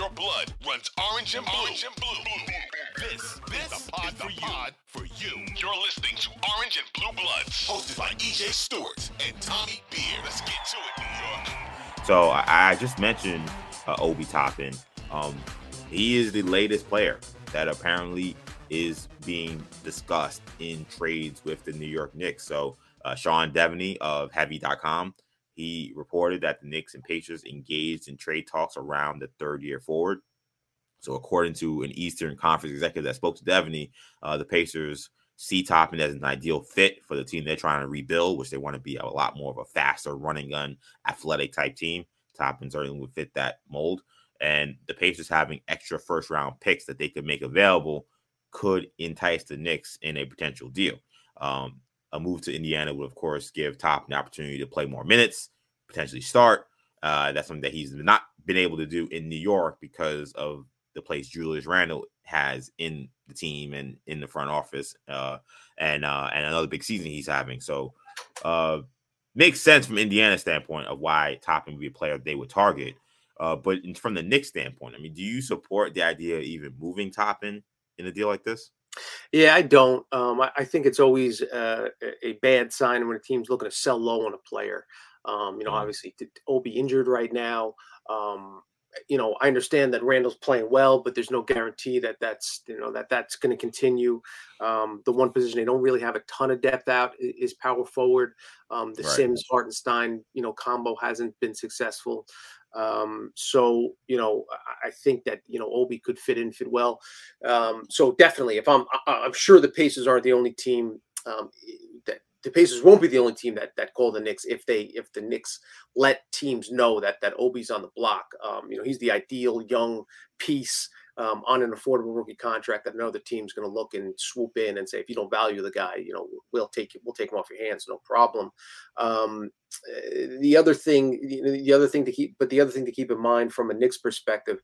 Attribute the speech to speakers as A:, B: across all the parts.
A: If, if your blood runs orange and blue, orange and blue, this, this is the pod, for, you. pod for you. You're listening to Orange and Blue Bloods, hosted by EJ Stewart and Tommy Beer. Let's get to it, New York.
B: So I, I just mentioned uh, Obi Toppin. Um, he is the latest player that apparently is being discussed in trades with the New York Knicks. So uh, Sean Devaney of Heavy.com he reported that the Knicks and Pacers engaged in trade talks around the third year forward. So, according to an Eastern Conference executive that spoke to Devaney, uh, the Pacers see Toppin as an ideal fit for the team they're trying to rebuild, which they want to be a lot more of a faster running gun, athletic type team. Toppin certainly would fit that mold. And the Pacers having extra first round picks that they could make available could entice the Knicks in a potential deal. Um, a move to Indiana would, of course, give Toppin opportunity to play more minutes, potentially start. Uh, that's something that he's not been able to do in New York because of the place Julius Randle has in the team and in the front office, uh, and uh, and another big season he's having. So, uh, makes sense from Indiana's standpoint of why Toppin would be a player they would target. Uh, but from the Knicks standpoint, I mean, do you support the idea of even moving Toppin in a deal like this?
C: Yeah, I don't. Um, I, I, think it's always uh, a bad sign when a team's looking to sell low on a player. Um, you know, mm-hmm. obviously, Obi injured right now. Um, you know, I understand that Randle's playing well, but there's no guarantee that that's you know that that's going to continue. Um, the one position they don't really have a ton of depth out is, power forward. Um, the right. Sims Hartenstein you know combo hasn't been successful. Um, so you know, I think that you know Obi could fit in, fit well. Um, so definitely, if I'm, I, am sure the Pacers aren't the only team um, that the Pacers won't be the only team that that call the Knicks if they if the Knicks let teams know that that Obi's on the block. Um, you know, he's the ideal young piece um, on an affordable rookie contract that another team's going to look and swoop in and say, if you don't value the guy, you know, we'll take it, we'll take him off your hands, no problem. Um, eh, the other thing, the other thing to keep, but the other thing to keep in mind from a Knicks perspective,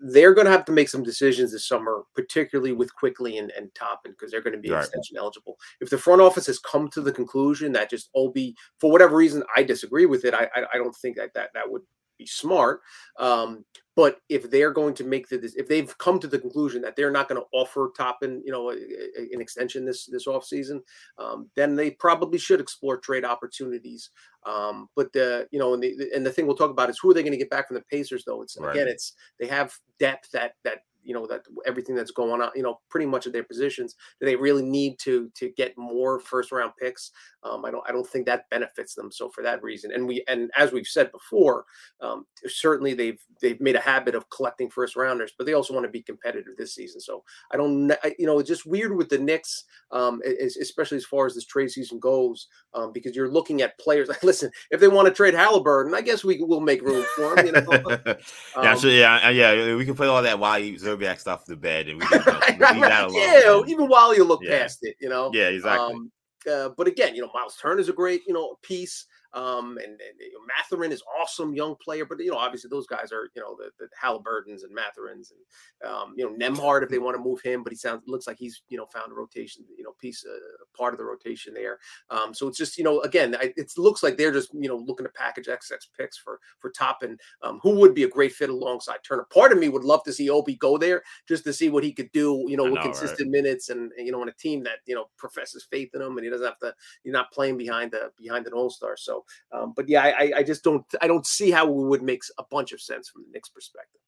C: they're going to have to make some decisions this summer, particularly with Quickley and, and Toppin, because they're going to be right. extension eligible. If the front office has come to the conclusion that just Obi, for whatever reason, I disagree with it. I, I, I don't think that, that that would be smart. Um, but if they're going to make the, if they've come to the conclusion that they're not going to offer Toppin, you know, a, a, an extension this this off season, um, then they probably should explore trade opportunities. Um, but the you know, and the and the thing we'll talk about is who are they going to get back from the Pacers? Though it's right. again, it's they have depth that that you know that everything that's going on you know pretty much at their positions do they really need to to get more first round picks? Um, i don't i don't think that benefits them so for that reason. And we and as we've said before um, certainly they've they've made a habit of collecting first rounders but they also want to be competitive this season. So i don't you know it's just weird with the Knicks um, especially as far as this trade season goes um, because you're looking at players like listen if they want to trade Haliburton I guess we will make room for him you know?
B: Yeah yeah yeah we can play all that while you Zerbiak stuff to bed, and we can
C: right, right. Yeah, even while you look yeah. past it, you know.
B: Yeah, exactly. Um,
C: uh, but again, you know, Miles Turner is a great, you know, piece. Um, and, and you know, Mathurin is awesome young player, but you know, obviously those guys are you know the, the Haliburtons and Mathurins and um, you know Nembhard if they want to move him, but he sounds looks like he's you know found a rotation you know piece uh, part of the rotation there. Um, so it's just you know again it looks like they're just you know looking to package XX picks for for Toppin, um, who would be a great fit alongside Turner. Part of me would love to see Obi go there just to see what he could do, you know, with consistent right? minutes and you know, on a team that you know professes faith in him, and he doesn't have to. You're not playing behind the behind an All Star. So, um, but yeah, I, I just don't I don't see how it would make a bunch of sense from the Knicks perspective.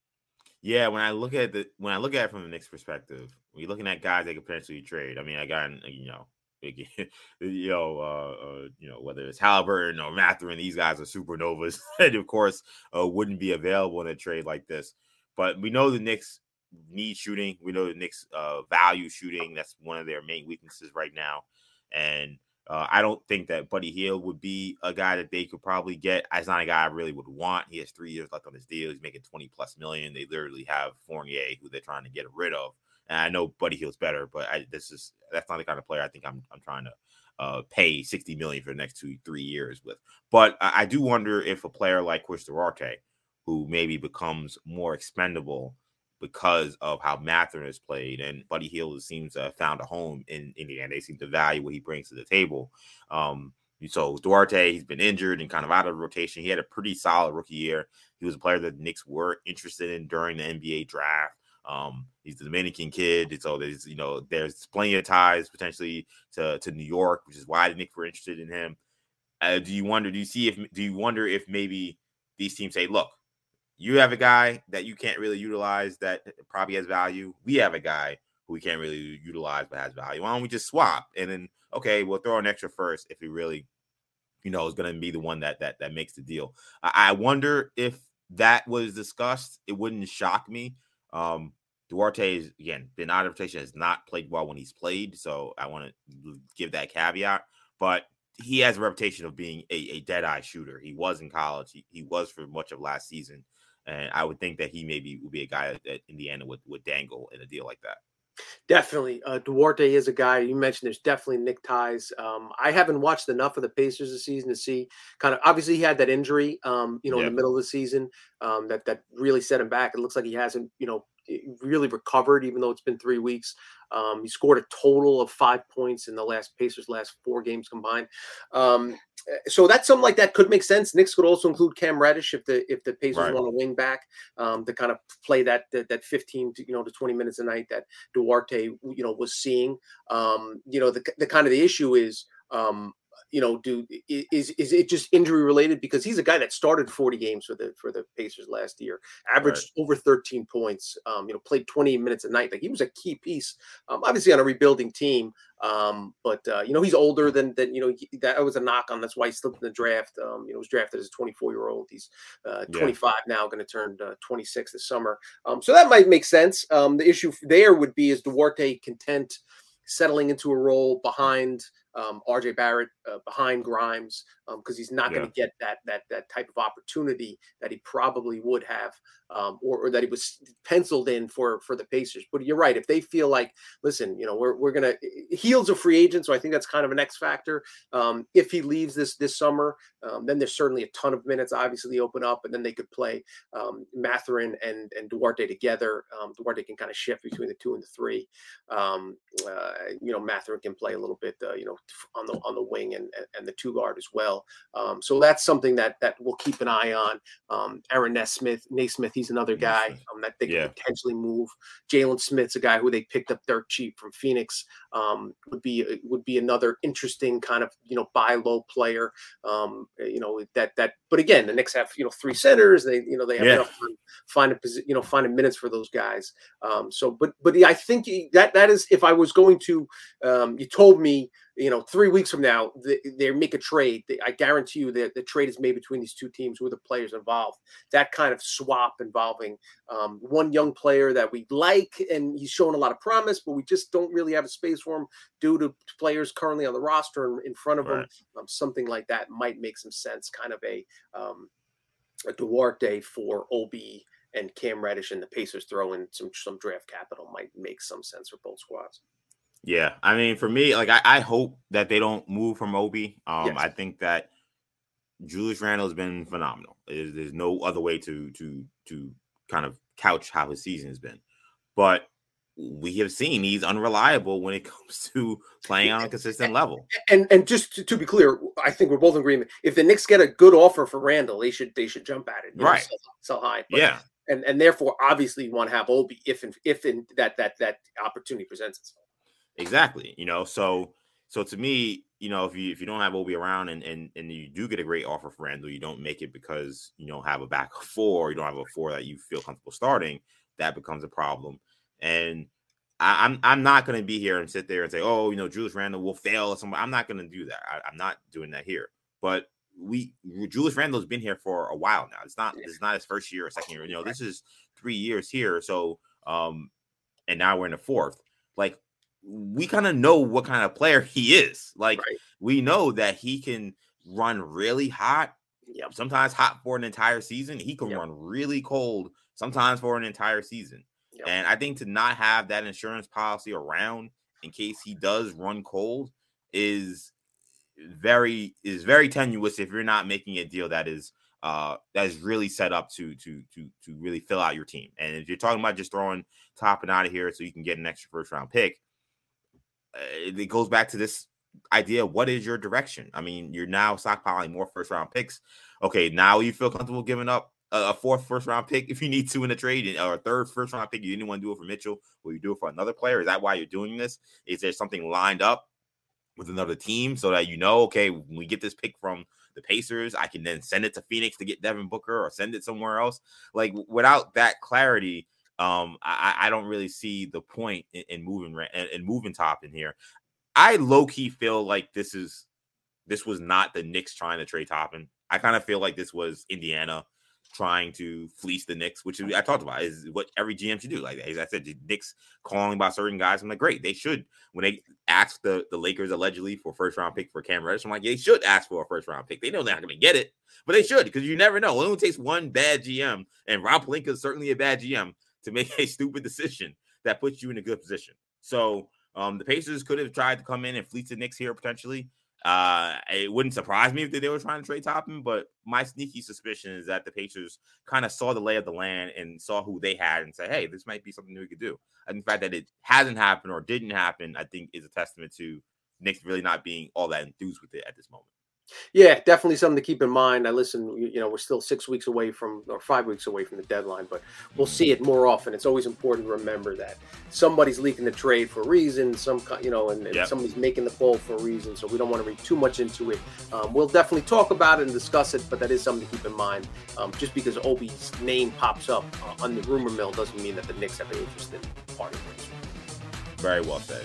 B: Yeah, when I look at the when I look at it from the Knicks perspective, you're looking at guys that could potentially trade. I mean, I got you know you know, uh, uh, you know, whether it's Haliburton or Mathurin, these guys are supernovas, and of course, uh, wouldn't be available in a trade like this. But we know the Knicks need shooting. We know the Knicks uh, value shooting. That's one of their main weaknesses right now. And uh, I don't think that Buddy Hield would be a guy that they could probably get. It's not a guy I really would want. He has three years left on his deal. He's making 20 plus million. They literally have Fournier, who they're trying to get rid of. And I know Buddy Hield's better, but I, this is that's not the kind of player I think I'm I'm trying to uh, pay 60 million for the next two, three years with. But I, I do wonder if a player like Chris Duarte, who maybe becomes more expendable because of how Mathurin has played, and Buddy Hield seems to have found a home in Indiana. They seem to value what he brings to the table. Um, so Duarte, he's been injured and kind of out of rotation. He had a pretty solid rookie year. He was a player that the Knicks were interested in during the NBA draft. Um, he's the Dominican kid, so there's you know there's plenty of ties potentially to to New York, which is why the Knicks were interested in him. Uh, do you wonder? Do you see if do you wonder if maybe these teams say, look, you have a guy that you can't really utilize that probably has value. We have a guy who we can't really utilize but has value. Why don't we just swap and then okay, we'll throw an extra first if he really, you know, is going to be the one that that that makes the deal. I, I wonder if that was discussed. It wouldn't shock me. Um, Duarte is again been out of rotation, has not played well when he's played, so I want to give that caveat. But he has a reputation of being a, a dead eye shooter. He was in college. He, he was for much of last season, and I would think that he maybe would be a guy that Indiana would would dangle in a deal like that.
C: Definitely. Uh, Duarte is a guy you mentioned. There's definitely Knick ties. Um, I haven't watched enough of the Pacers this season to see kind of obviously he had that injury, um, you know, yeah. in the middle of the season um, that that really set him back. It looks like he hasn't, you know, really recovered, even though it's been three weeks. Um, he scored a total of five points in the last Pacers' last four games combined. Um, eh, so that's something like that could make sense. Knicks could also include Cam Reddish if the if the Pacers right. want to wing back um, to kind of play that, that that 15 to, you know to 20 minutes a night that Duarte you know was seeing. Um, you know the the kind of the issue is um, you know, do is is it just injury related? Because he's a guy that started 40 games for the for the Pacers last year, averaged right. over 13 points. Um, you know, played 20 minutes a night. Like he was a key piece, um, obviously on a rebuilding team. Um, but uh, you know, he's older than than you know he, that was a knock on. That's why he slipped in the draft. Um, you know, was drafted as a 24 year old. He's uh, 25 yeah. now, going to turn uh, 26 this summer. Um, so that might make sense. Um, the issue there would be is Duarte content settling into a role behind um, RJ Barrett uh, behind Grimes because um, he's not yeah. going to get that that that type of opportunity that he probably would have um, or, or, that he was penciled in for for the Pacers. But you're right. If they feel like, listen, you know, we're we're gonna Hield's a free agent, so I think that's kind of an X factor. Um, if he leaves this this summer, um, then there's certainly a ton of minutes. Obviously, open up, and then they could play um, Mathurin and and Duarte together. Um, Duarte can kind of shift between the two and the three. Um, uh, you know, Mathurin can play a little bit, uh, you know, on the on the wing and and the two guard as well. So that's something that that we'll keep an eye on. Aaron Nesmith, Nesmith He's another guy um, that they yeah. could potentially move. Jalen Smith's a guy who they picked up dirt cheap from Phoenix. Um, would be uh, would be another interesting kind of you know buy low player. Um, eh, you know that that. But again, the Knicks have you know three centers. They you know they have yeah. enough time finding you know finding minutes for those guys. Um, so but but I think that that is if I was going to um, you told me you know, three weeks from now, they, they make a trade. They, I guarantee you that the trade is made between these two teams with the players involved. That kind of swap involving um, one young player that we like and he's showing a lot of promise, but we just don't really have a space for him due to players currently on the roster and in front of right. him. Um, something like that might make some sense. Kind of a, um, a Duarte for Obi and Cam Reddish and the Pacers throw in some some draft capital might make some sense for both squads.
B: Yeah, I mean, for me, like I, I hope that they don't move from Obi. Um, yes. I think that Julius Randle has been phenomenal. There's, there's no other way to to to kind of couch how his season has been, but we have seen he's unreliable when it comes to playing on a consistent level.
C: And and just to, to, be clear, I think we're both in agreement. If the Knicks get a good offer for Randle, they should they should jump at it.
B: Right. Know,
C: sell, sell, high.
B: But, yeah.
C: And and therefore, obviously, you want to have Obi if in, if in that that that opportunity presents itself.
B: Exactly. You know, so so to me, you know, if you if you don't have Obi around and and and you do get a great offer for Randle, you don't make it because you don't have a back four, you don't have a four that you feel comfortable starting. That becomes a problem. And I, am I'm, I'm not going to be here and sit there and say, oh, you know, Julius Randle will fail. Or somebody. I'm not going to do that. I, am not doing that here. But we Julius Randle's been here for a while now. It's not it's not his first year or second year. You know, this is three years here. So um, and now we're in the fourth. Like we kind of know what kind of player he is. Like right. we know that he can run really hot.
C: Yep.
B: Sometimes hot for an entire season. He can yep. run really cold sometimes for an entire season. Yep. And I think to not have that insurance policy around in case he does run cold is very is very tenuous if you're not making a deal that is uh that is really set up to to to to really fill out your team. And if you're talking about just throwing Toppin out of here so you can get an extra first round pick, it goes back to this idea what is your direction? I mean, you're now stockpiling more first round picks. Okay, now you feel comfortable giving up a fourth first round pick if you need to in a trade, or a third first round pick. You didn't want to do it for Mitchell. Will you do it for another player? Is that why you're doing this? Is there something lined up with another team so that you know, okay, when we get this pick from the Pacers, I can then send it to Phoenix to get Devin Booker or send it somewhere else? Like without that clarity, um, I, I don't really see the point in, in moving and, moving Toppin here. I low key feel like this is this was not the Knicks trying to trade Toppin. I kind of feel like this was Indiana trying to fleece the Knicks, which I talked about is what every GM should do. Like as I said, the Knicks calling about certain guys. I'm like, great, they should. When they ask the, the Lakers allegedly for first round pick for Cam Reddish, I'm like, they should ask for a first round pick. They know they're not to get it, but they should because you never know. It only takes one bad GM, and Rob Pelinka is certainly a bad GM to make a stupid decision that puts you in a good position. So um, the Pacers could have tried to come in and fleece the Knicks here potentially. Uh, it wouldn't surprise me if they, were trying to trade Toppin, but my sneaky suspicion is that the Pacers kind of saw the lay of the land and saw who they had and said, "Hey, this might be something we could do." And the fact that it hasn't happened or didn't happen, I think, is a testament to Knicks really not being all that enthused with it at this moment.
C: Yeah, definitely something to keep in mind. I listen, you know, we're still six weeks away from or five weeks away from the deadline, but we'll see it more often. It's always important to remember that somebody's leaking the trade for a reason, some, you know, and, and yep. somebody's making the call for a reason. So we don't want to read too much into it. Um, we'll definitely talk about it and discuss it, but that is something to keep in mind. Um, just because Obi's name pops up uh, on the rumor mill doesn't mean that the Knicks have an interest in parting ways.
B: Very well said.